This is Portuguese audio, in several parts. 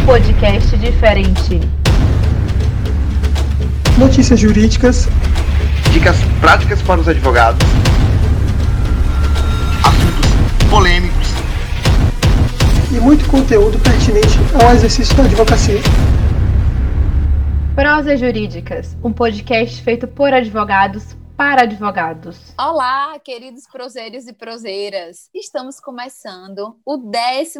um podcast diferente. Notícias jurídicas, dicas práticas para os advogados, assuntos polêmicos e muito conteúdo pertinente ao exercício da advocacia. Prosas Jurídicas, um podcast feito por advogados para advogados. Olá, queridos proseiros e proseiras. Estamos começando o 12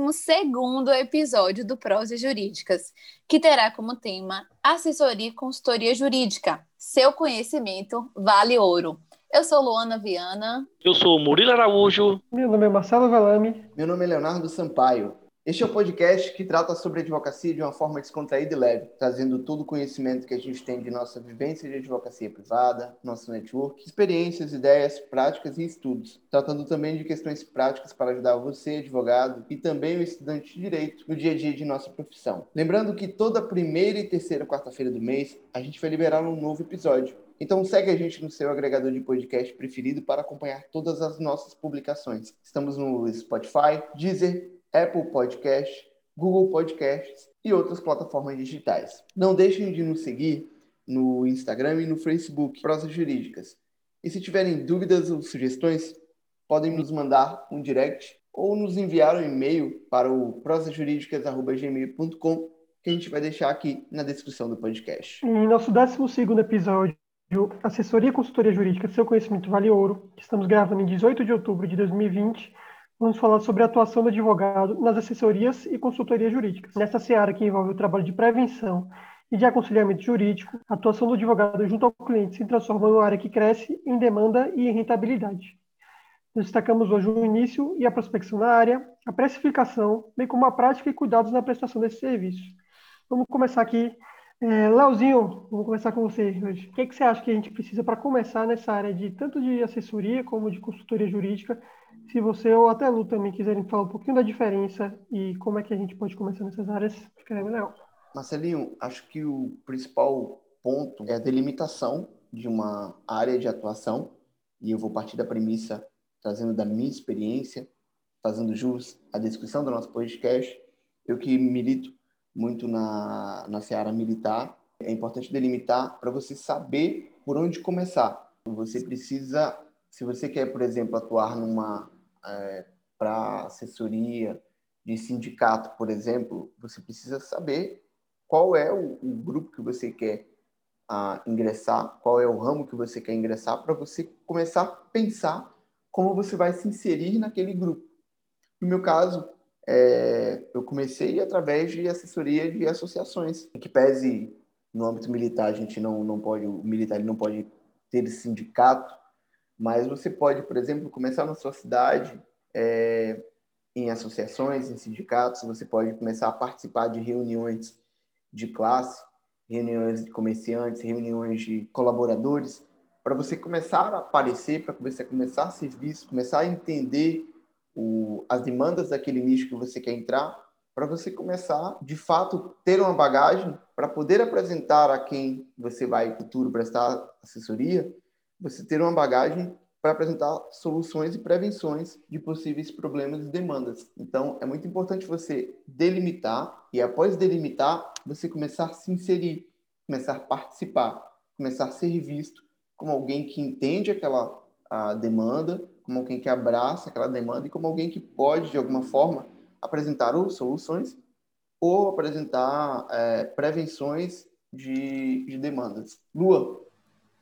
episódio do Prosas Jurídicas, que terá como tema Assessoria e Consultoria Jurídica. Seu conhecimento vale ouro. Eu sou Luana Viana. Eu sou Murilo Araújo. Meu nome é Marcelo Velame. Meu nome é Leonardo Sampaio. Este é o um podcast que trata sobre advocacia de uma forma descontraída e leve, trazendo todo o conhecimento que a gente tem de nossa vivência de advocacia privada, nosso network, experiências, ideias, práticas e estudos, tratando também de questões práticas para ajudar você, advogado, e também o estudante de direito no dia a dia de nossa profissão. Lembrando que toda primeira e terceira quarta-feira do mês a gente vai liberar um novo episódio. Então segue a gente no seu agregador de podcast preferido para acompanhar todas as nossas publicações. Estamos no Spotify, Deezer, Apple Podcast, Google Podcasts e outras plataformas digitais. Não deixem de nos seguir no Instagram e no Facebook, Prosas Jurídicas. E se tiverem dúvidas ou sugestões, podem nos mandar um direct ou nos enviar um e-mail para o prosajurídicas.gmail.com que a gente vai deixar aqui na descrição do podcast. Em nosso 12 episódio, Assessoria e Consultoria Jurídica, Seu Conhecimento Vale Ouro, que estamos gravando em 18 de outubro de 2020, vamos falar sobre a atuação do advogado nas assessorias e consultorias jurídicas. Nessa seara que envolve o trabalho de prevenção e de aconselhamento jurídico, a atuação do advogado junto ao cliente se transforma em uma área que cresce em demanda e em rentabilidade. Destacamos hoje o início e a prospecção na área, a precificação, bem como a prática e cuidados na prestação desse serviço. Vamos começar aqui. É, Leozinho, vamos começar com você hoje. O que, é que você acha que a gente precisa para começar nessa área de tanto de assessoria como de consultoria jurídica se você ou até Lu também quiserem falar um pouquinho da diferença e como é que a gente pode começar nessas áreas, ficaria legal. Marcelinho, acho que o principal ponto é a delimitação de uma área de atuação, e eu vou partir da premissa, trazendo da minha experiência, fazendo jus à descrição do nosso podcast, eu que milito muito na, na seara militar, é importante delimitar para você saber por onde começar. Você precisa, se você quer, por exemplo, atuar numa é, para assessoria de sindicato, por exemplo, você precisa saber qual é o, o grupo que você quer a, ingressar, qual é o ramo que você quer ingressar, para você começar a pensar como você vai se inserir naquele grupo. No meu caso, é, eu comecei através de assessoria de associações, que pese no âmbito militar a gente não, não pode, o militar não pode ter sindicato, mas você pode, por exemplo, começar na sua cidade é, em associações, em sindicatos, você pode começar a participar de reuniões de classe, reuniões de comerciantes, reuniões de colaboradores, para você começar a aparecer, para você começar a ser visto, começar a entender o, as demandas daquele nicho que você quer entrar, para você começar, de fato, ter uma bagagem para poder apresentar a quem você vai futuro prestar assessoria, você ter uma bagagem para apresentar soluções e prevenções de possíveis problemas e demandas. Então, é muito importante você delimitar e, após delimitar, você começar a se inserir, começar a participar, começar a ser visto como alguém que entende aquela demanda, como alguém que abraça aquela demanda e como alguém que pode, de alguma forma, apresentar ou soluções ou apresentar é, prevenções de, de demandas. Lua,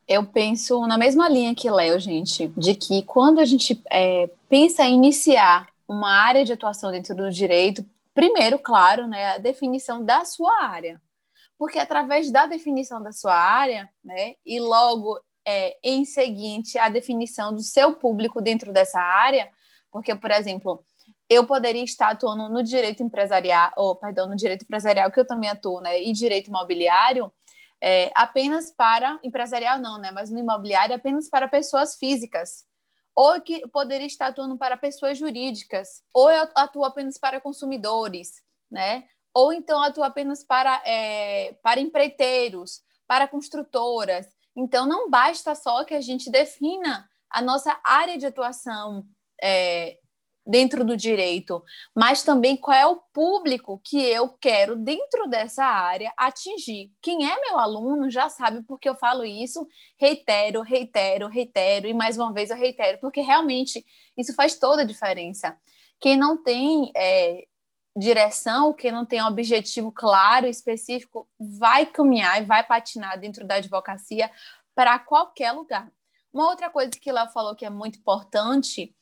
eu penso na mesma linha que Léo, gente, de que quando a gente é, pensa em iniciar uma área de atuação dentro do direito, primeiro, claro, né, a definição da sua área. Porque através da definição da sua área, né, e logo é, em seguinte a definição do seu público dentro dessa área, porque, por exemplo, eu poderia estar atuando no direito empresarial, ou, perdão, no direito empresarial, que eu também atuo, né, e direito imobiliário, é, apenas para empresarial não, né? Mas no imobiliário apenas para pessoas físicas. Ou que poderia estar atuando para pessoas jurídicas, ou eu atuo apenas para consumidores, né? Ou então atuo apenas para, é, para empreiteiros, para construtoras. Então não basta só que a gente defina a nossa área de atuação é, dentro do direito, mas também qual é o público que eu quero dentro dessa área atingir. Quem é meu aluno já sabe porque eu falo isso, reitero, reitero, reitero e mais uma vez eu reitero, porque realmente isso faz toda a diferença. Quem não tem é, direção, quem não tem um objetivo claro, específico, vai caminhar e vai patinar dentro da advocacia para qualquer lugar. Uma outra coisa que Léo falou que é muito importante,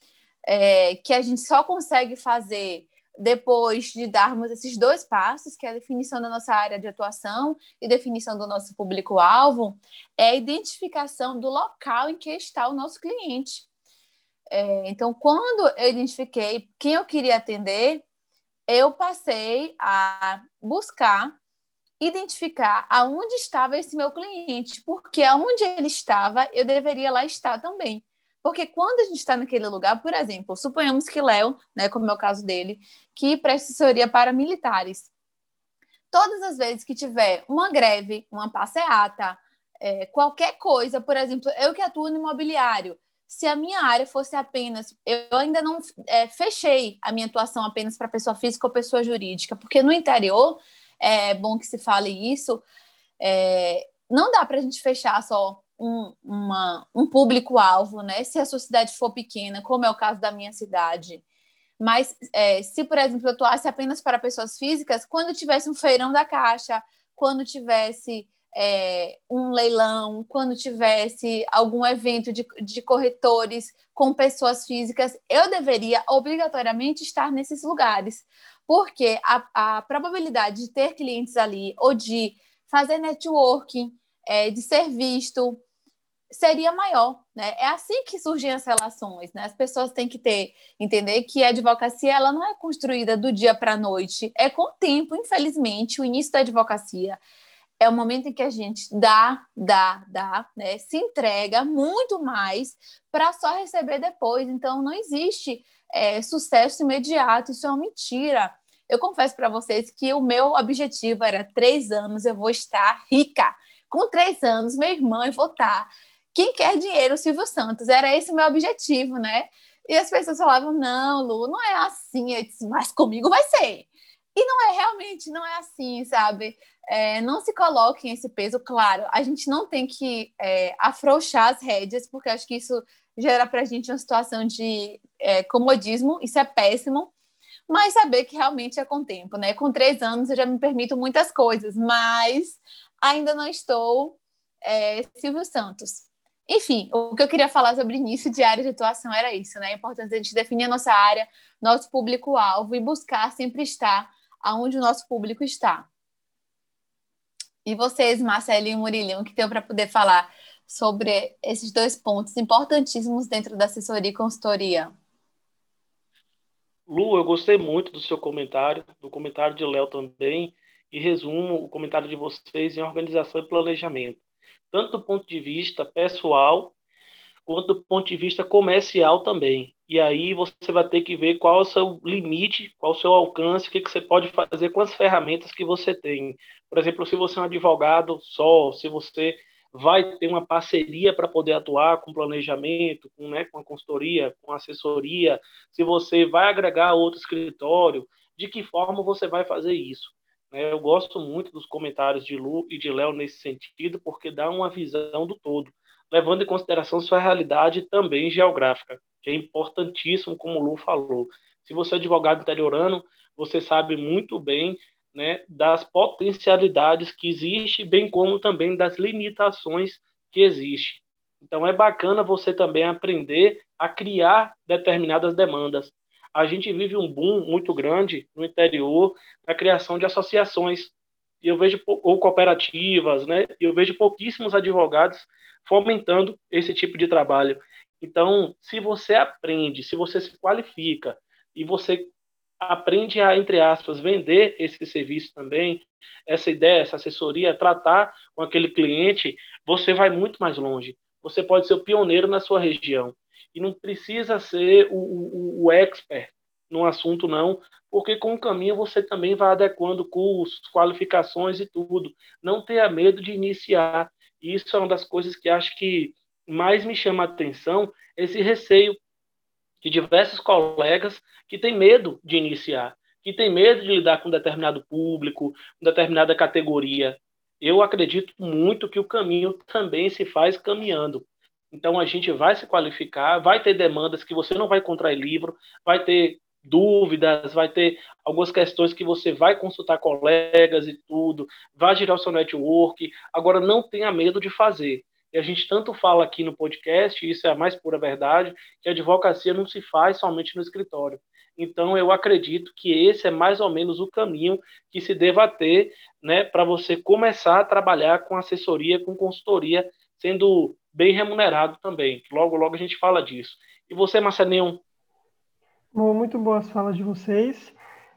é, que a gente só consegue fazer depois de darmos esses dois passos, que é a definição da nossa área de atuação e definição do nosso público-alvo, é a identificação do local em que está o nosso cliente. É, então, quando eu identifiquei quem eu queria atender, eu passei a buscar identificar aonde estava esse meu cliente, porque aonde ele estava, eu deveria lá estar também. Porque quando a gente está naquele lugar, por exemplo, suponhamos que Léo, né, como é o caso dele, que presta assessoria para militares. Todas as vezes que tiver uma greve, uma passeata, é, qualquer coisa, por exemplo, eu que atuo no imobiliário, se a minha área fosse apenas. Eu ainda não é, fechei a minha atuação apenas para pessoa física ou pessoa jurídica, porque no interior, é bom que se fale isso, é, não dá para a gente fechar só um, uma, um público-alvo, né? Se a sociedade for pequena, como é o caso da minha cidade. Mas é, se, por exemplo, eu atuasse apenas para pessoas físicas, quando tivesse um feirão da caixa, quando tivesse é, um leilão, quando tivesse algum evento de, de corretores com pessoas físicas, eu deveria obrigatoriamente estar nesses lugares, porque a, a probabilidade de ter clientes ali ou de fazer networking, é, de ser visto, seria maior, né? É assim que surgem as relações, né? As pessoas têm que ter, entender que a advocacia ela não é construída do dia para a noite, é com o tempo, infelizmente, o início da advocacia é o momento em que a gente dá, dá, dá, né? Se entrega muito mais para só receber depois. Então, não existe é, sucesso imediato, isso é uma mentira. Eu confesso para vocês que o meu objetivo era três anos, eu vou estar rica. Com três anos, minha irmã, eu vou estar. Quem quer dinheiro, Silvio Santos. Era esse o meu objetivo, né? E as pessoas falavam: não, Lu, não é assim. Eu disse, mas comigo vai ser. E não é realmente, não é assim, sabe? É, não se coloquem esse peso, claro. A gente não tem que é, afrouxar as rédeas, porque acho que isso gera para a gente uma situação de é, comodismo, isso é péssimo. Mas saber que realmente é com tempo, né? Com três anos eu já me permito muitas coisas, mas ainda não estou é, Silvio Santos. Enfim, o que eu queria falar sobre início de área de atuação era isso, né? É importante a gente definir a nossa área, nosso público-alvo e buscar sempre estar aonde o nosso público está. E vocês, Marcelo e Murilinho, que tem para poder falar sobre esses dois pontos importantíssimos dentro da assessoria e consultoria? Lu, eu gostei muito do seu comentário, do comentário de Léo também, e resumo o comentário de vocês em organização e planejamento, tanto do ponto de vista pessoal quanto do ponto de vista comercial também. E aí você vai ter que ver qual é o seu limite, qual é o seu alcance, o que, que você pode fazer com as ferramentas que você tem. Por exemplo, se você é um advogado só, se você vai ter uma parceria para poder atuar com planejamento, com, né, com a consultoria, com assessoria, se você vai agregar outro escritório, de que forma você vai fazer isso. Né? Eu gosto muito dos comentários de Lu e de Léo nesse sentido, porque dá uma visão do todo levando em consideração sua realidade também geográfica, que é importantíssimo, como o Lu falou. Se você é advogado interiorano, você sabe muito bem né, das potencialidades que existem, bem como também das limitações que existem. Então é bacana você também aprender a criar determinadas demandas. A gente vive um boom muito grande no interior na criação de associações e eu vejo ou cooperativas, né? Eu vejo pouquíssimos advogados fomentando esse tipo de trabalho. Então, se você aprende, se você se qualifica e você aprende a, entre aspas, vender esse serviço também, essa ideia, essa assessoria, tratar com aquele cliente, você vai muito mais longe. Você pode ser o pioneiro na sua região. E não precisa ser o, o, o expert no assunto, não, porque com o caminho você também vai adequando cursos, qualificações e tudo. Não tenha medo de iniciar. Isso é uma das coisas que acho que mais me chama a atenção, esse receio de diversos colegas que têm medo de iniciar, que têm medo de lidar com determinado público, com determinada categoria. Eu acredito muito que o caminho também se faz caminhando. Então a gente vai se qualificar, vai ter demandas que você não vai encontrar em livro, vai ter dúvidas, vai ter algumas questões que você vai consultar colegas e tudo, vai girar o seu network. Agora não tenha medo de fazer. E a gente tanto fala aqui no podcast, e isso é a mais pura verdade, que a advocacia não se faz somente no escritório. Então, eu acredito que esse é mais ou menos o caminho que se deva ter né, para você começar a trabalhar com assessoria, com consultoria, sendo bem remunerado também. Logo, logo a gente fala disso. E você, Marcelinho? Bom, muito boas falas de vocês.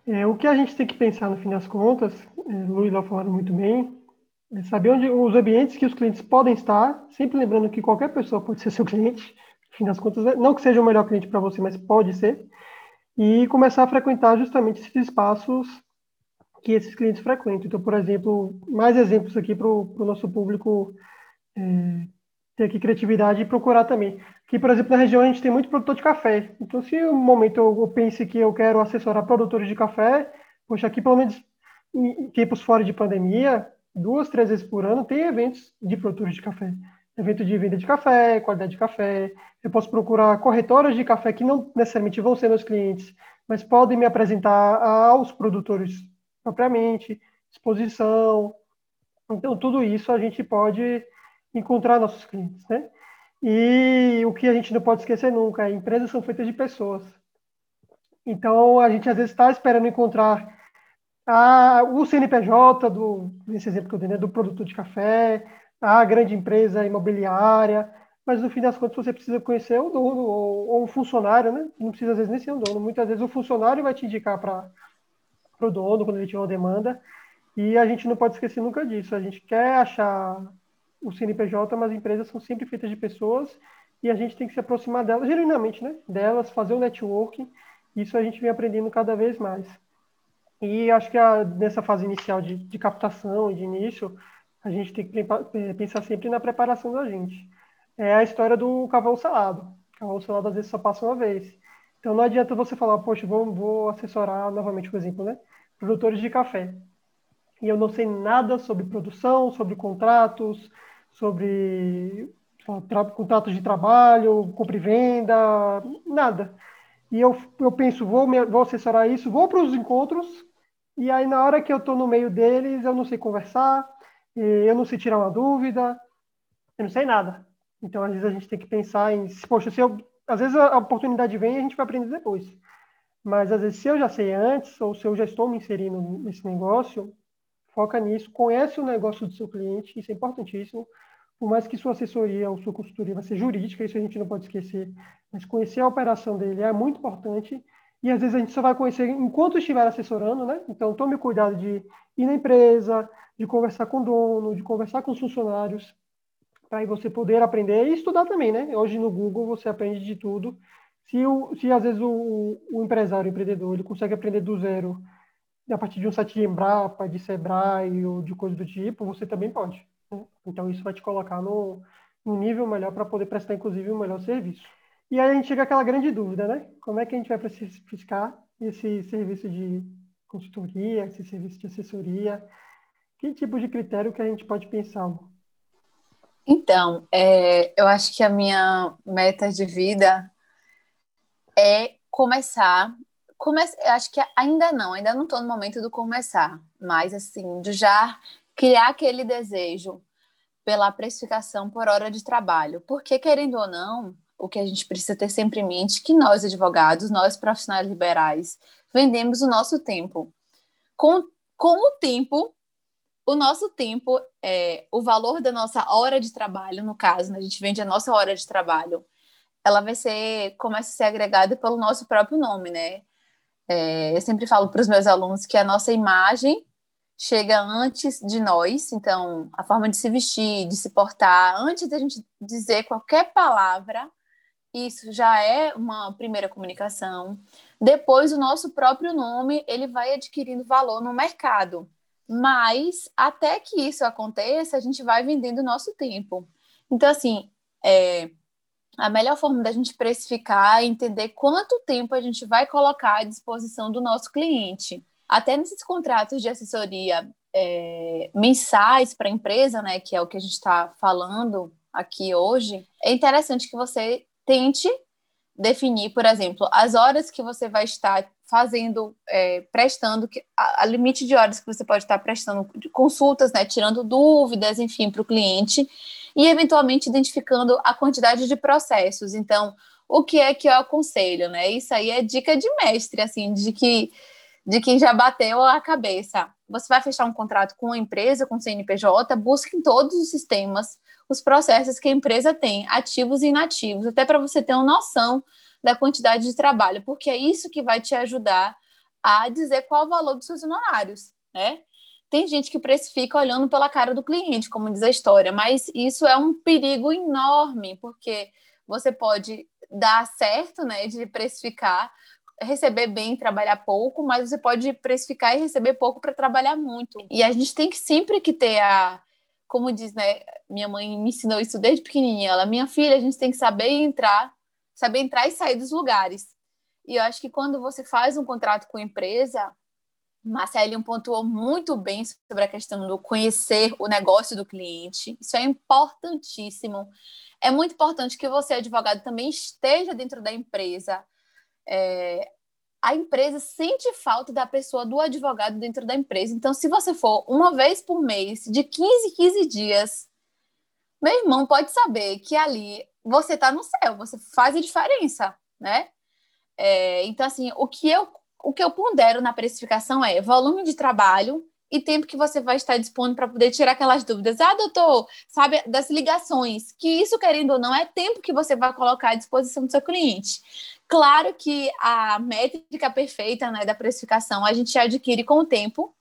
É, o que a gente tem que pensar, no fim das contas, é, Lu e muito bem, é saber onde os ambientes que os clientes podem estar, sempre lembrando que qualquer pessoa pode ser seu cliente, no fim das contas, não que seja o melhor cliente para você, mas pode ser, e começar a frequentar justamente esses espaços que esses clientes frequentam. Então, por exemplo, mais exemplos aqui para o nosso público é, ter aqui criatividade e procurar também. Aqui, por exemplo, na região a gente tem muito produtor de café. Então, se um momento eu, eu pense que eu quero assessorar produtores de café, poxa, aqui pelo menos em tempos fora de pandemia, duas, três vezes por ano, tem eventos de produtores de café. Evento de venda de café, qualidade de café. Eu posso procurar corretoras de café que não necessariamente vão ser meus clientes, mas podem me apresentar aos produtores propriamente, exposição. Então, tudo isso a gente pode encontrar nossos clientes, né? E o que a gente não pode esquecer nunca, empresas são feitas de pessoas. Então, a gente às vezes está esperando encontrar a, o CNPJ, do, nesse exemplo que eu dei, né, do produtor de café, a grande empresa imobiliária, mas no fim das contas você precisa conhecer o dono ou, ou o funcionário, né? Não precisa às vezes nem ser um dono, muitas vezes o funcionário vai te indicar para o dono quando ele tiver uma demanda, e a gente não pode esquecer nunca disso. A gente quer achar o CNPJ, mas as empresas são sempre feitas de pessoas e a gente tem que se aproximar delas, genuinamente, né? Delas, fazer o networking, isso a gente vem aprendendo cada vez mais. E acho que a, nessa fase inicial de, de captação e de início, a gente tem que pensar sempre na preparação da gente. É a história do cavalo salado. O cavalo salado às vezes só passa uma vez. Então não adianta você falar, poxa, vou, vou assessorar novamente, por exemplo, né? Produtores de café. E eu não sei nada sobre produção, sobre contratos, sobre contratos de trabalho, compra e venda, nada. E eu, eu penso, vou, vou assessorar isso, vou para os encontros, e aí, na hora que eu estou no meio deles, eu não sei conversar, eu não sei tirar uma dúvida, eu não sei nada. Então, às vezes, a gente tem que pensar em, poxa, se eu, às vezes a oportunidade vem e a gente vai aprender depois. Mas, às vezes, se eu já sei antes, ou se eu já estou me inserindo nesse negócio, foca nisso, conhece o negócio do seu cliente, isso é importantíssimo. Por mais que sua assessoria ou sua consultoria vai ser jurídica, isso a gente não pode esquecer, mas conhecer a operação dele é muito importante e às vezes a gente só vai conhecer enquanto estiver assessorando, né? Então tome cuidado de ir na empresa, de conversar com o dono, de conversar com os funcionários, para você poder aprender e estudar também, né? Hoje no Google você aprende de tudo. Se, o, se às vezes o, o empresário, o empreendedor, ele consegue aprender do zero a partir de um site de Embrapa, de Sebrae ou de coisa do tipo, você também pode. Né? Então isso vai te colocar no, no nível melhor para poder prestar, inclusive, um melhor serviço. E aí a gente chega àquela grande dúvida, né? Como é que a gente vai precificar esse serviço de consultoria, esse serviço de assessoria? Que tipo de critério que a gente pode pensar? Então, é, eu acho que a minha meta de vida é começar. Comece, acho que ainda não, ainda não estou no momento do começar, mas assim, de já criar aquele desejo pela precificação por hora de trabalho. Porque, querendo ou não, o que a gente precisa ter sempre em mente que nós, advogados, nós profissionais liberais, vendemos o nosso tempo. Com, com o tempo, o nosso tempo, é, o valor da nossa hora de trabalho, no caso, né, a gente vende a nossa hora de trabalho, ela vai ser, começa a ser agregada pelo nosso próprio nome, né? É, eu sempre falo para os meus alunos que a nossa imagem chega antes de nós, então a forma de se vestir, de se portar, antes da gente dizer qualquer palavra, isso já é uma primeira comunicação. Depois, o nosso próprio nome ele vai adquirindo valor no mercado. Mas, até que isso aconteça, a gente vai vendendo o nosso tempo. Então, assim, é, a melhor forma da gente precificar é entender quanto tempo a gente vai colocar à disposição do nosso cliente. Até nesses contratos de assessoria é, mensais para a empresa, né, que é o que a gente está falando aqui hoje, é interessante que você tente definir, por exemplo, as horas que você vai estar fazendo, é, prestando, a, a, limite de horas que você pode estar prestando consultas, né, tirando dúvidas, enfim, para o cliente, e eventualmente identificando a quantidade de processos. Então, o que é que eu aconselho, né? Isso aí é dica de mestre, assim, de que de quem já bateu a cabeça. Você vai fechar um contrato com uma empresa, com CNPJ, busque em todos os sistemas os processos que a empresa tem, ativos e inativos, até para você ter uma noção da quantidade de trabalho, porque é isso que vai te ajudar a dizer qual o valor dos seus honorários, né? Tem gente que precifica olhando pela cara do cliente, como diz a história, mas isso é um perigo enorme, porque você pode dar certo, né, de precificar, receber bem, trabalhar pouco, mas você pode precificar e receber pouco para trabalhar muito. E a gente tem que sempre que ter a como diz, né? Minha mãe me ensinou isso desde pequenininha. Ela, minha filha, a gente tem que saber entrar, saber entrar e sair dos lugares. E eu acho que quando você faz um contrato com a empresa, Marcelinho pontuou muito bem sobre a questão do conhecer o negócio do cliente. Isso é importantíssimo. É muito importante que você, advogado, também esteja dentro da empresa. É, a empresa sente falta da pessoa do advogado dentro da empresa. Então, se você for uma vez por mês, de 15 15 dias, meu irmão pode saber que ali você está no céu, você faz a diferença, né? É, então, assim, o que eu o que eu pondero na precificação é volume de trabalho e tempo que você vai estar disponível para poder tirar aquelas dúvidas. Ah, doutor, sabe, das ligações, que isso, querendo ou não, é tempo que você vai colocar à disposição do seu cliente. Claro que a métrica perfeita né, da precificação a gente adquire com o tempo.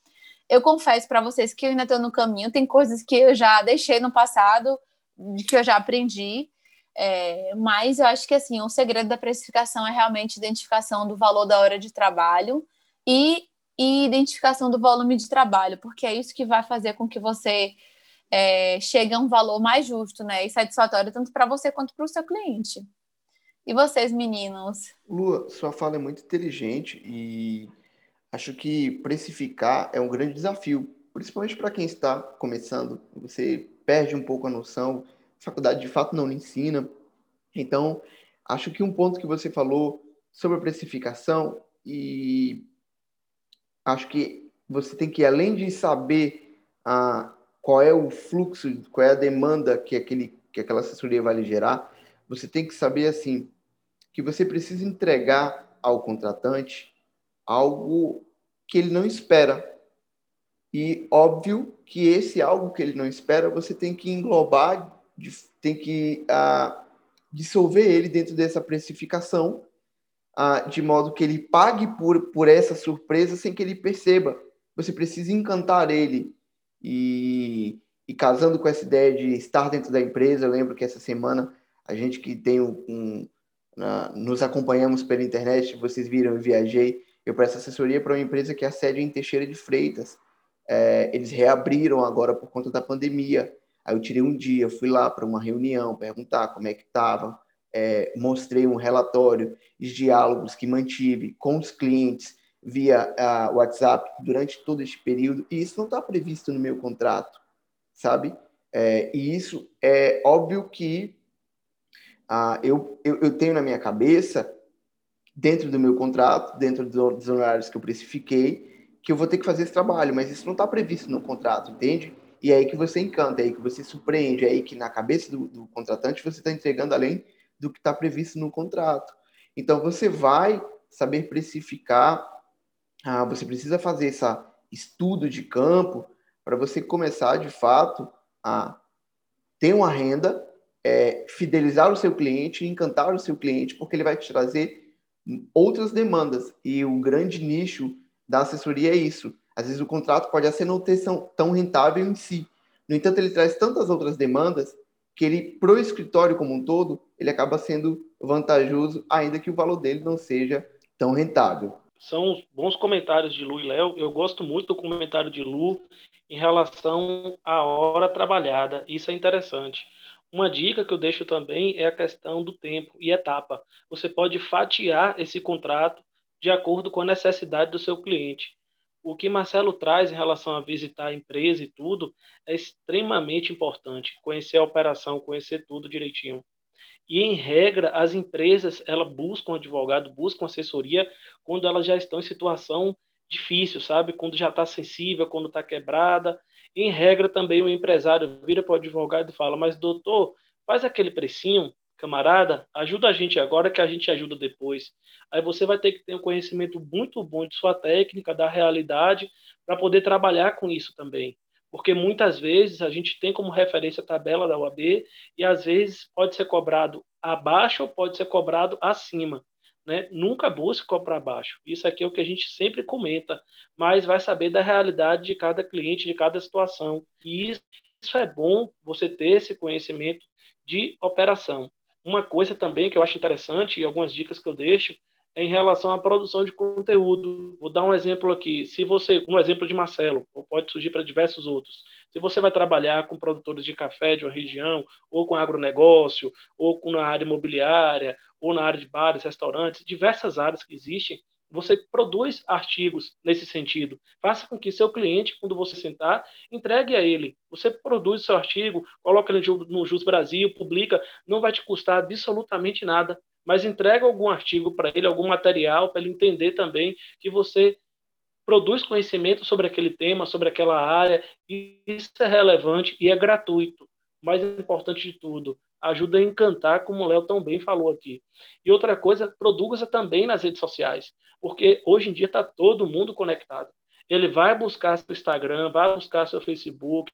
Eu confesso para vocês que eu ainda estou no caminho, tem coisas que eu já deixei no passado, que eu já aprendi, é, mas eu acho que assim, o segredo da precificação é realmente identificação do valor da hora de trabalho e, e identificação do volume de trabalho, porque é isso que vai fazer com que você é, chegue a um valor mais justo né, e satisfatório tanto para você quanto para o seu cliente. E vocês, meninos? Lua, sua fala é muito inteligente e acho que precificar é um grande desafio, principalmente para quem está começando. Você perde um pouco a noção, a faculdade de fato não lhe ensina. Então, acho que um ponto que você falou sobre a precificação e acho que você tem que, além de saber ah, qual é o fluxo, qual é a demanda que, aquele, que aquela assessoria vai lhe gerar, você tem que saber assim que você precisa entregar ao contratante algo que ele não espera. E óbvio que esse algo que ele não espera, você tem que englobar, tem que uh, dissolver ele dentro dessa precificação, uh, de modo que ele pague por, por essa surpresa sem que ele perceba. Você precisa encantar ele. E, e casando com essa ideia de estar dentro da empresa, eu lembro que essa semana a gente que tem um, um nos acompanhamos pela internet, vocês viram, eu viajei, eu presto assessoria para uma empresa que é a sede em Teixeira de Freitas. É, eles reabriram agora por conta da pandemia. Aí eu tirei um dia, fui lá para uma reunião, perguntar como é que estava, é, mostrei um relatório, os diálogos que mantive com os clientes via uh, WhatsApp durante todo este período, e isso não está previsto no meu contrato, sabe? É, e isso é óbvio que ah, eu, eu, eu, tenho na minha cabeça, dentro do meu contrato, dentro dos honorários que eu precifiquei, que eu vou ter que fazer esse trabalho, mas isso não está previsto no contrato, entende? E é aí que você encanta, é aí que você surpreende, é aí que na cabeça do, do contratante você está entregando além do que está previsto no contrato. Então você vai saber precificar, ah, você precisa fazer esse estudo de campo para você começar de fato a ter uma renda é, fidelizar o seu cliente, encantar o seu cliente, porque ele vai te trazer outras demandas. E o grande nicho da assessoria é isso. Às vezes o contrato pode até não ter tão rentável em si. No entanto, ele traz tantas outras demandas que ele, para o escritório como um todo, ele acaba sendo vantajoso, ainda que o valor dele não seja tão rentável. São bons comentários de Lu e Léo. Eu gosto muito do comentário de Lu em relação à hora trabalhada. Isso é interessante Uma dica que eu deixo também é a questão do tempo e etapa. Você pode fatiar esse contrato de acordo com a necessidade do seu cliente. O que Marcelo traz em relação a visitar a empresa e tudo é extremamente importante. Conhecer a operação, conhecer tudo direitinho. E, em regra, as empresas elas buscam advogado, buscam assessoria quando elas já estão em situação difícil, sabe? Quando já está sensível, quando está quebrada. Em regra, também o empresário vira para o advogado e fala: Mas, doutor, faz aquele precinho, camarada, ajuda a gente agora que a gente ajuda depois. Aí você vai ter que ter um conhecimento muito bom de sua técnica, da realidade, para poder trabalhar com isso também. Porque muitas vezes a gente tem como referência a tabela da UAB e às vezes pode ser cobrado abaixo ou pode ser cobrado acima. Né? Nunca busque cobrar baixo. Isso aqui é o que a gente sempre comenta, mas vai saber da realidade de cada cliente, de cada situação. E isso é bom você ter esse conhecimento de operação. Uma coisa também que eu acho interessante e algumas dicas que eu deixo é em relação à produção de conteúdo. Vou dar um exemplo aqui. Se você, um exemplo de Marcelo, ou pode surgir para diversos outros. Se você vai trabalhar com produtores de café de uma região, ou com agronegócio, ou com na área imobiliária, ou na área de bares, restaurantes, diversas áreas que existem, você produz artigos nesse sentido. Faça com que seu cliente, quando você sentar, entregue a ele. Você produz seu artigo, coloca ele no Jus Brasil, publica, não vai te custar absolutamente nada, mas entrega algum artigo para ele, algum material, para ele entender também que você produz conhecimento sobre aquele tema, sobre aquela área, e isso é relevante e é gratuito. Mais importante de tudo, ajuda a encantar, como o Léo tão bem falou aqui. E outra coisa, produza também nas redes sociais, porque hoje em dia está todo mundo conectado. Ele vai buscar seu Instagram, vai buscar seu Facebook,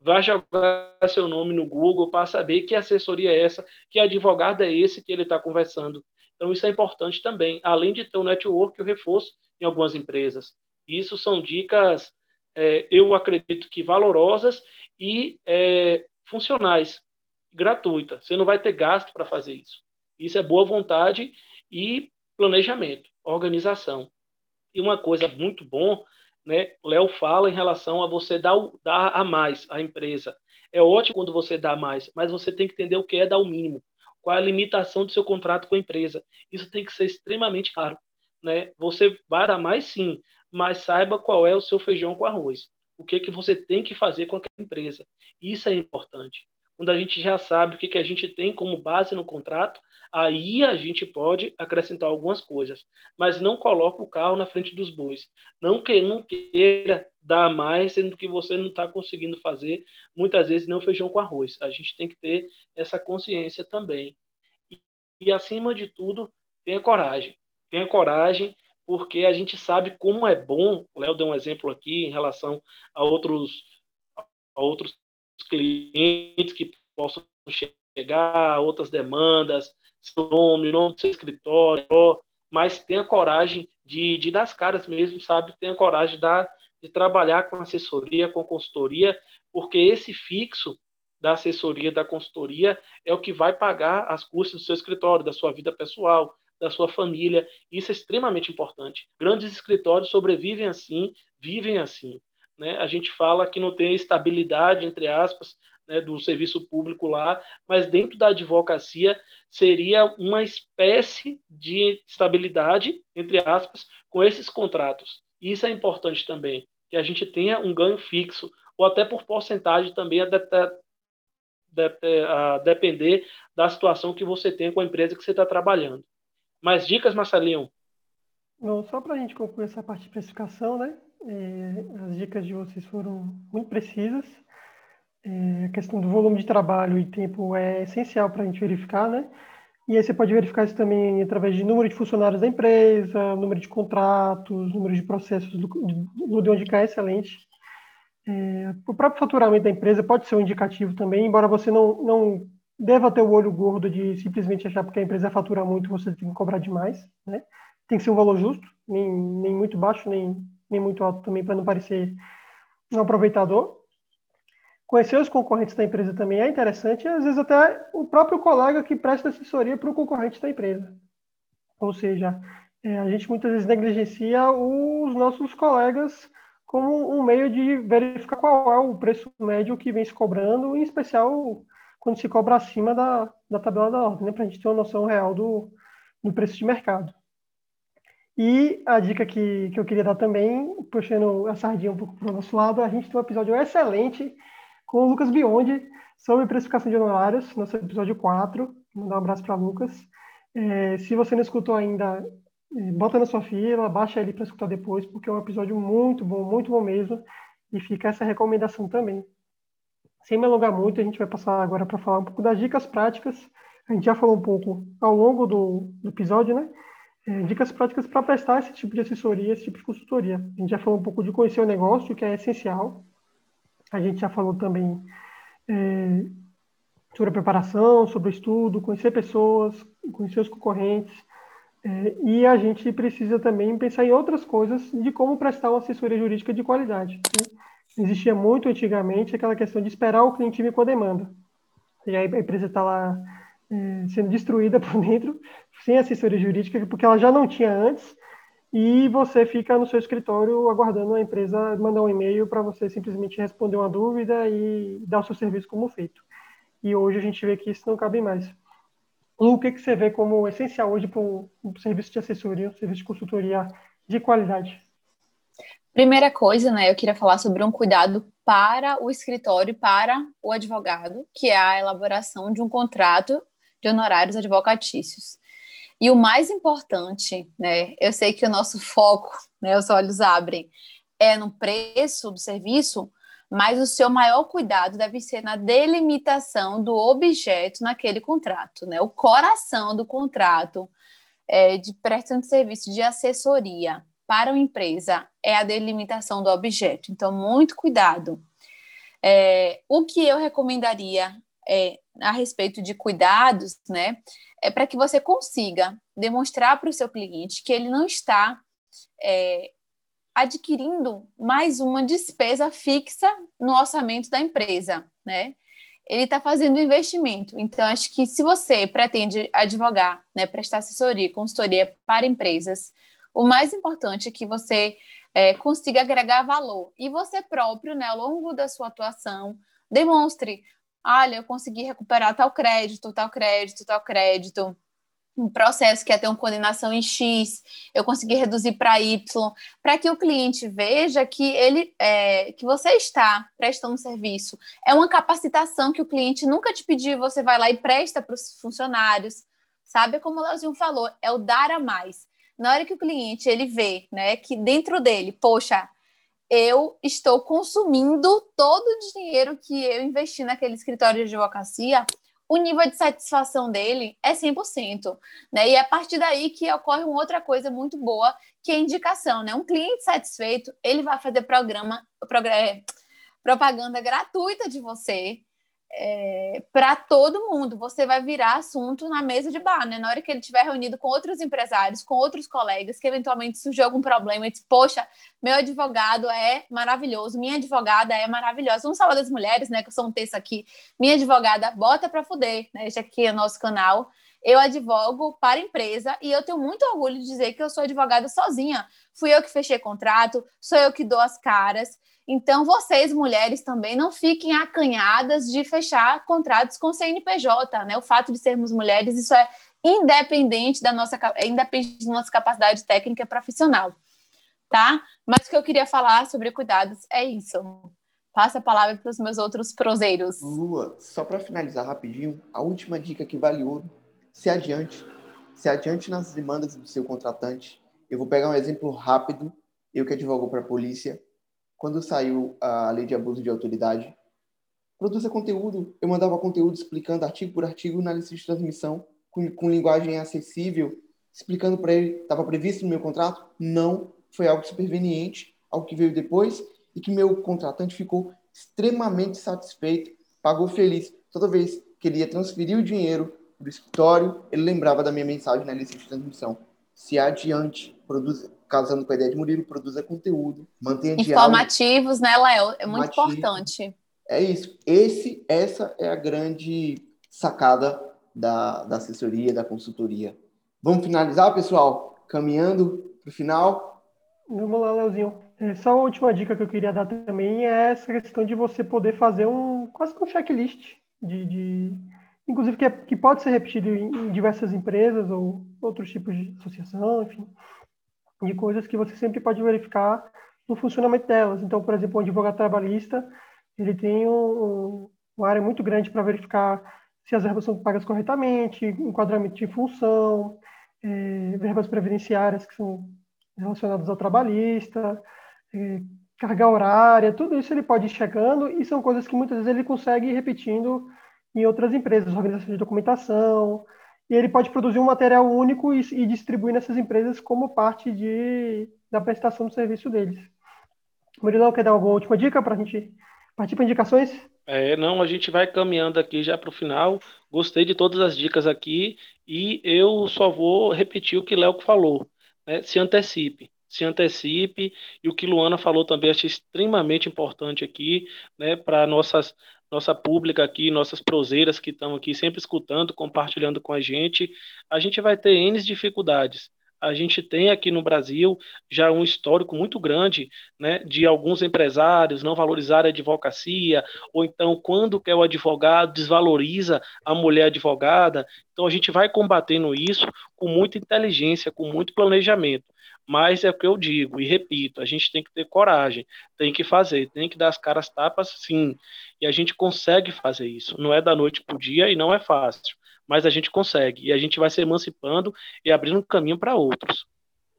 vai jogar seu nome no Google para saber que assessoria é essa, que advogado é esse que ele está conversando. Então, isso é importante também, além de ter um network, o reforço em algumas empresas. Isso são dicas, é, eu acredito que valorosas e é, funcionais, gratuitas. Você não vai ter gasto para fazer isso. Isso é boa vontade e planejamento, organização. E uma coisa muito bom, né? Léo fala em relação a você dar, dar a mais à empresa. É ótimo quando você dá mais, mas você tem que entender o que é dar o mínimo. Qual é a limitação do seu contrato com a empresa. Isso tem que ser extremamente claro né? Você vai dar mais sim, mas saiba qual é o seu feijão com arroz. O que que você tem que fazer com aquela empresa. Isso é importante. Quando a gente já sabe o que, que a gente tem como base no contrato, aí a gente pode acrescentar algumas coisas. Mas não coloque o carro na frente dos bois. Não, que, não queira dar mais, sendo que você não está conseguindo fazer, muitas vezes, não feijão com arroz. A gente tem que ter essa consciência também. E, e acima de tudo, tenha coragem tenha coragem, porque a gente sabe como é bom. O Léo deu um exemplo aqui em relação a outros, a outros clientes que possam chegar, outras demandas, seu nome, nome do seu escritório, mas tenha coragem de, de dar as caras mesmo, sabe? Tenha coragem de, trabalhar com assessoria, com consultoria, porque esse fixo da assessoria, da consultoria, é o que vai pagar as custas do seu escritório, da sua vida pessoal, da sua família. Isso é extremamente importante. Grandes escritórios sobrevivem assim, vivem assim. Né? A gente fala que não tem estabilidade, entre aspas, né, do serviço público lá, mas dentro da advocacia seria uma espécie de estabilidade, entre aspas, com esses contratos. Isso é importante também, que a gente tenha um ganho fixo, ou até por porcentagem também, a, de, de, a depender da situação que você tem com a empresa que você está trabalhando. Mais dicas, Marcelinho? Não, só para a gente concluir essa parte de precificação, né? É, as dicas de vocês foram muito precisas. É, a questão do volume de trabalho e tempo é essencial para a gente verificar, né? E aí você pode verificar isso também através de número de funcionários da empresa, número de contratos, número de processos do, de onde cai é excelente. É, o próprio faturamento da empresa pode ser um indicativo também, embora você não, não deva ter o olho gordo de simplesmente achar porque a empresa fatura muito, você tem que cobrar demais, né? Tem que ser um valor justo, nem, nem muito baixo, nem, nem muito alto também, para não parecer um aproveitador. Conhecer os concorrentes da empresa também é interessante, e às vezes até o próprio colega que presta assessoria para o concorrente da empresa. Ou seja, é, a gente muitas vezes negligencia os nossos colegas como um meio de verificar qual é o preço médio que vem se cobrando, em especial quando se cobra acima da, da tabela da ordem, né, para a gente ter uma noção real do, do preço de mercado. E a dica que, que eu queria dar também, puxando a sardinha um pouco para o nosso lado, a gente tem um episódio excelente com o Lucas Biondi sobre precificação de honorários, nosso episódio 4. Vou mandar um abraço para Lucas. É, se você não escutou ainda, é, bota na sua fila, baixa ele para escutar depois, porque é um episódio muito bom, muito bom mesmo. E fica essa recomendação também. Sem me alongar muito, a gente vai passar agora para falar um pouco das dicas práticas. A gente já falou um pouco ao longo do, do episódio, né? É, dicas práticas para prestar esse tipo de assessoria, esse tipo de consultoria. A gente já falou um pouco de conhecer o negócio, que é essencial. A gente já falou também é, sobre a preparação, sobre o estudo, conhecer pessoas, conhecer os concorrentes. É, e a gente precisa também pensar em outras coisas de como prestar uma assessoria jurídica de qualidade. Né? Existia muito antigamente aquela questão de esperar o cliente vir com a demanda. E aí a empresa está lá é, sendo destruída por dentro, sem assessoria jurídica, porque ela já não tinha antes, e você fica no seu escritório aguardando a empresa mandar um e-mail para você simplesmente responder uma dúvida e dar o seu serviço como feito. E hoje a gente vê que isso não cabe mais. O que, que você vê como essencial hoje para um, serviço de assessoria, um serviço de consultoria de qualidade? Primeira coisa, né, eu queria falar sobre um cuidado para o escritório, para o advogado, que é a elaboração de um contrato de honorários advocatícios. E o mais importante, né, eu sei que o nosso foco, né, os olhos abrem, é no preço do serviço, mas o seu maior cuidado deve ser na delimitação do objeto naquele contrato, né? O coração do contrato é, de prestação de serviço de assessoria para uma empresa é a delimitação do objeto. Então, muito cuidado. É, o que eu recomendaria é, a respeito de cuidados, né? É para que você consiga demonstrar para o seu cliente que ele não está é, adquirindo mais uma despesa fixa no orçamento da empresa, né? Ele está fazendo investimento. Então, acho que se você pretende advogar, né, prestar assessoria, consultoria para empresas, o mais importante é que você é, consiga agregar valor. E você próprio, né, ao longo da sua atuação, demonstre olha, eu consegui recuperar tal crédito, tal crédito, tal crédito, um processo que ia ter uma condenação em X, eu consegui reduzir para Y, para que o cliente veja que ele é, que você está prestando serviço. É uma capacitação que o cliente nunca te pediu, você vai lá e presta para os funcionários. Sabe como o Leozinho falou, é o dar a mais. Na hora que o cliente ele vê, né, que dentro dele, poxa, eu estou consumindo todo o dinheiro que eu investi naquele escritório de advocacia, o nível de satisfação dele é 100%, né? E é a partir daí que ocorre uma outra coisa muito boa, que é a indicação, né? Um cliente satisfeito, ele vai fazer programa, programa é, propaganda gratuita de você, é, para todo mundo. Você vai virar assunto na mesa de bar, né? Na hora que ele estiver reunido com outros empresários, com outros colegas, que eventualmente surgiu algum problema e diz, poxa, meu advogado é maravilhoso, minha advogada é maravilhosa. Vamos falar das mulheres, né? Que eu sou um texto aqui. Minha advogada bota para fuder, né? Este aqui é nosso canal. Eu advogo para empresa e eu tenho muito orgulho de dizer que eu sou advogada sozinha. Fui eu que fechei contrato, sou eu que dou as caras. Então, vocês, mulheres, também não fiquem acanhadas de fechar contratos com CNPJ, né? O fato de sermos mulheres, isso é independente da nossa, é independente da nossa capacidade técnica profissional, tá? Mas o que eu queria falar sobre cuidados é isso. Passa a palavra para os meus outros proseiros. Lua, só para finalizar rapidinho, a última dica que vale ouro, se adiante, se adiante nas demandas do seu contratante. Eu vou pegar um exemplo rápido, eu que advogo para a polícia, quando saiu a lei de abuso de autoridade, produza conteúdo. Eu mandava conteúdo explicando artigo por artigo na lista de transmissão, com, com linguagem acessível, explicando para ele, estava previsto no meu contrato? Não, foi algo superveniente, algo que veio depois e que meu contratante ficou extremamente satisfeito, pagou feliz. Toda vez que ele ia transferir o dinheiro para o escritório, ele lembrava da minha mensagem na lista de transmissão. Se adiante, produza, casando com a ideia de Murilo, produza conteúdo, mantenha Informativos, diálogo, né, Léo? É muito importante. É isso. Esse, essa é a grande sacada da, da assessoria, da consultoria. Vamos finalizar, pessoal? Caminhando para o final? Vamos lá, Leozinho. É, só a última dica que eu queria dar também é essa questão de você poder fazer um quase que um checklist de, de inclusive que, é, que pode ser repetido em, em diversas empresas ou outros tipos de associação, enfim, de coisas que você sempre pode verificar no funcionamento delas. Então, por exemplo, um advogado trabalhista, ele tem um, uma área muito grande para verificar se as verbas são pagas corretamente, enquadramento de função, é, verbas previdenciárias que são relacionadas ao trabalhista, é, carga horária, tudo isso ele pode ir chegando e são coisas que muitas vezes ele consegue ir repetindo em outras empresas, organização de documentação, e ele pode produzir um material único e, e distribuir nessas empresas como parte de, da prestação do serviço deles. Murilão, quer dar alguma última dica para a gente partir para indicações? É, não, a gente vai caminhando aqui já para o final. Gostei de todas as dicas aqui e eu só vou repetir o que Léo falou. Né? Se antecipe, se antecipe e o que Luana falou também acho extremamente importante aqui, né, para nossas nossa pública aqui, nossas proseiras que estão aqui sempre escutando, compartilhando com a gente. A gente vai ter N dificuldades a gente tem aqui no Brasil já um histórico muito grande né, de alguns empresários não valorizarem a advocacia, ou então, quando quer o advogado, desvaloriza a mulher advogada. Então, a gente vai combatendo isso com muita inteligência, com muito planejamento. Mas é o que eu digo e repito: a gente tem que ter coragem, tem que fazer, tem que dar as caras tapas, sim. E a gente consegue fazer isso. Não é da noite para o dia e não é fácil mas a gente consegue. E a gente vai se emancipando e abrindo caminho para outros.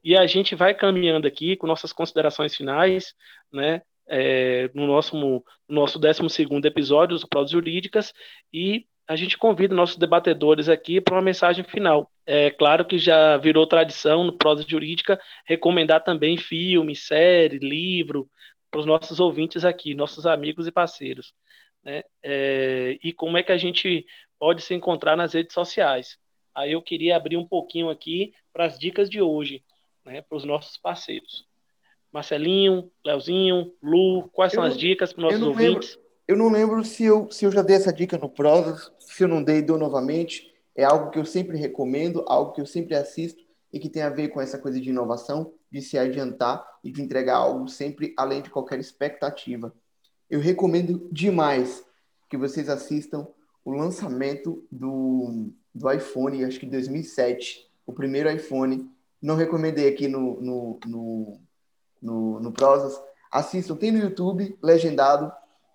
E a gente vai caminhando aqui com nossas considerações finais, né? É, no nosso, no nosso 12 episódio dos Provas Jurídicas, e a gente convida nossos debatedores aqui para uma mensagem final. É claro que já virou tradição no Prosa Jurídica recomendar também filme, série, livro para os nossos ouvintes aqui, nossos amigos e parceiros. Né? É, e como é que a gente pode se encontrar nas redes sociais. Aí eu queria abrir um pouquinho aqui para as dicas de hoje, né, para os nossos parceiros. Marcelinho, Leozinho, Lu, quais são as dicas para os nossos ouvintes? Lembro, eu não lembro se eu, se eu já dei essa dica no Prosas, se eu não dei, dou novamente. É algo que eu sempre recomendo, algo que eu sempre assisto e que tem a ver com essa coisa de inovação, de se adiantar e de entregar algo sempre além de qualquer expectativa. Eu recomendo demais que vocês assistam o lançamento do, do iPhone, acho que 2007, o primeiro iPhone. Não recomendei aqui no, no, no, no, no Prosas. Assistam, tem no YouTube, legendado,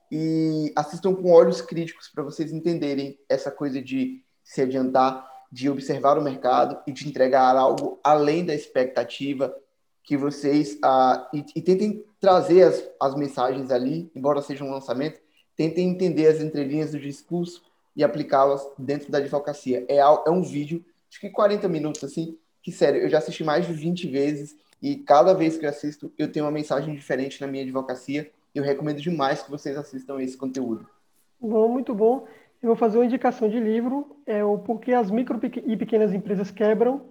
e assistam com olhos críticos para vocês entenderem essa coisa de se adiantar, de observar o mercado e de entregar algo além da expectativa que vocês ah, e, e, tentem trazer as, as mensagens ali, embora seja um lançamento, tentem entender as entrelinhas do discurso e aplicá-las dentro da advocacia. É, é um vídeo, acho que 40 minutos, assim, que, sério, eu já assisti mais de 20 vezes e cada vez que eu assisto, eu tenho uma mensagem diferente na minha advocacia. Eu recomendo demais que vocês assistam esse conteúdo. Bom, muito bom. Eu vou fazer uma indicação de livro, é o Porquê as Micro e Pequenas Empresas Quebram,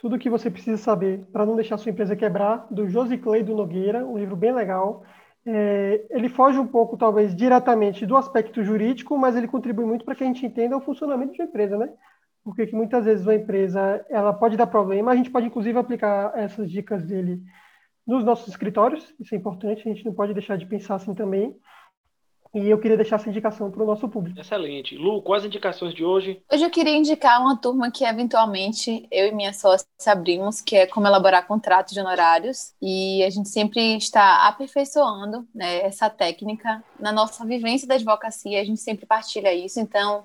tudo o que você precisa saber para não deixar sua empresa quebrar, do Josi do Nogueira, um livro bem legal. É, ele foge um pouco, talvez, diretamente do aspecto jurídico, mas ele contribui muito para que a gente entenda o funcionamento de uma empresa, né? Porque que muitas vezes uma empresa ela pode dar problema, a gente pode inclusive aplicar essas dicas dele nos nossos escritórios, isso é importante, a gente não pode deixar de pensar assim também. E eu queria deixar essa indicação para o nosso público. Excelente. Lu, quais indicações de hoje? Hoje eu queria indicar uma turma que eventualmente eu e minha sócia abrimos, que é como elaborar contratos de honorários. E a gente sempre está aperfeiçoando né, essa técnica na nossa vivência da advocacia, a gente sempre partilha isso. Então,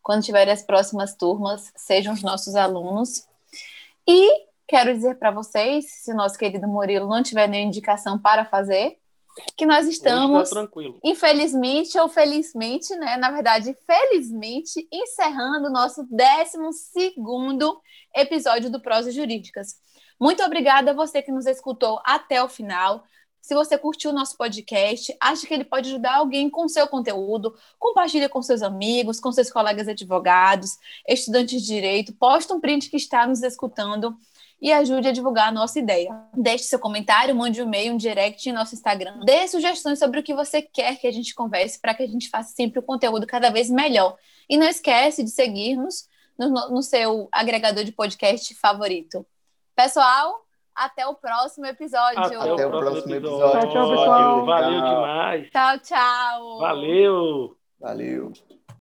quando tiver as próximas turmas, sejam os nossos alunos. E quero dizer para vocês, se o nosso querido Murilo não tiver nenhuma indicação para fazer, que nós estamos, infelizmente ou felizmente, né? Na verdade, felizmente, encerrando o nosso 12 episódio do Prosa Jurídicas. Muito obrigada a você que nos escutou até o final. Se você curtiu o nosso podcast, acha que ele pode ajudar alguém com seu conteúdo, compartilhe com seus amigos, com seus colegas advogados, estudantes de direito, posta um print que está nos escutando e ajude a divulgar a nossa ideia. Deixe seu comentário, mande um e-mail, um direct em nosso Instagram. Dê sugestões sobre o que você quer que a gente converse para que a gente faça sempre o conteúdo cada vez melhor. E não esquece de seguir-nos no, no seu agregador de podcast favorito. Pessoal, até o próximo episódio. Até, até o próximo episódio. Tchau, tchau, pessoal. Valeu demais. Tchau, tchau. Valeu. Valeu.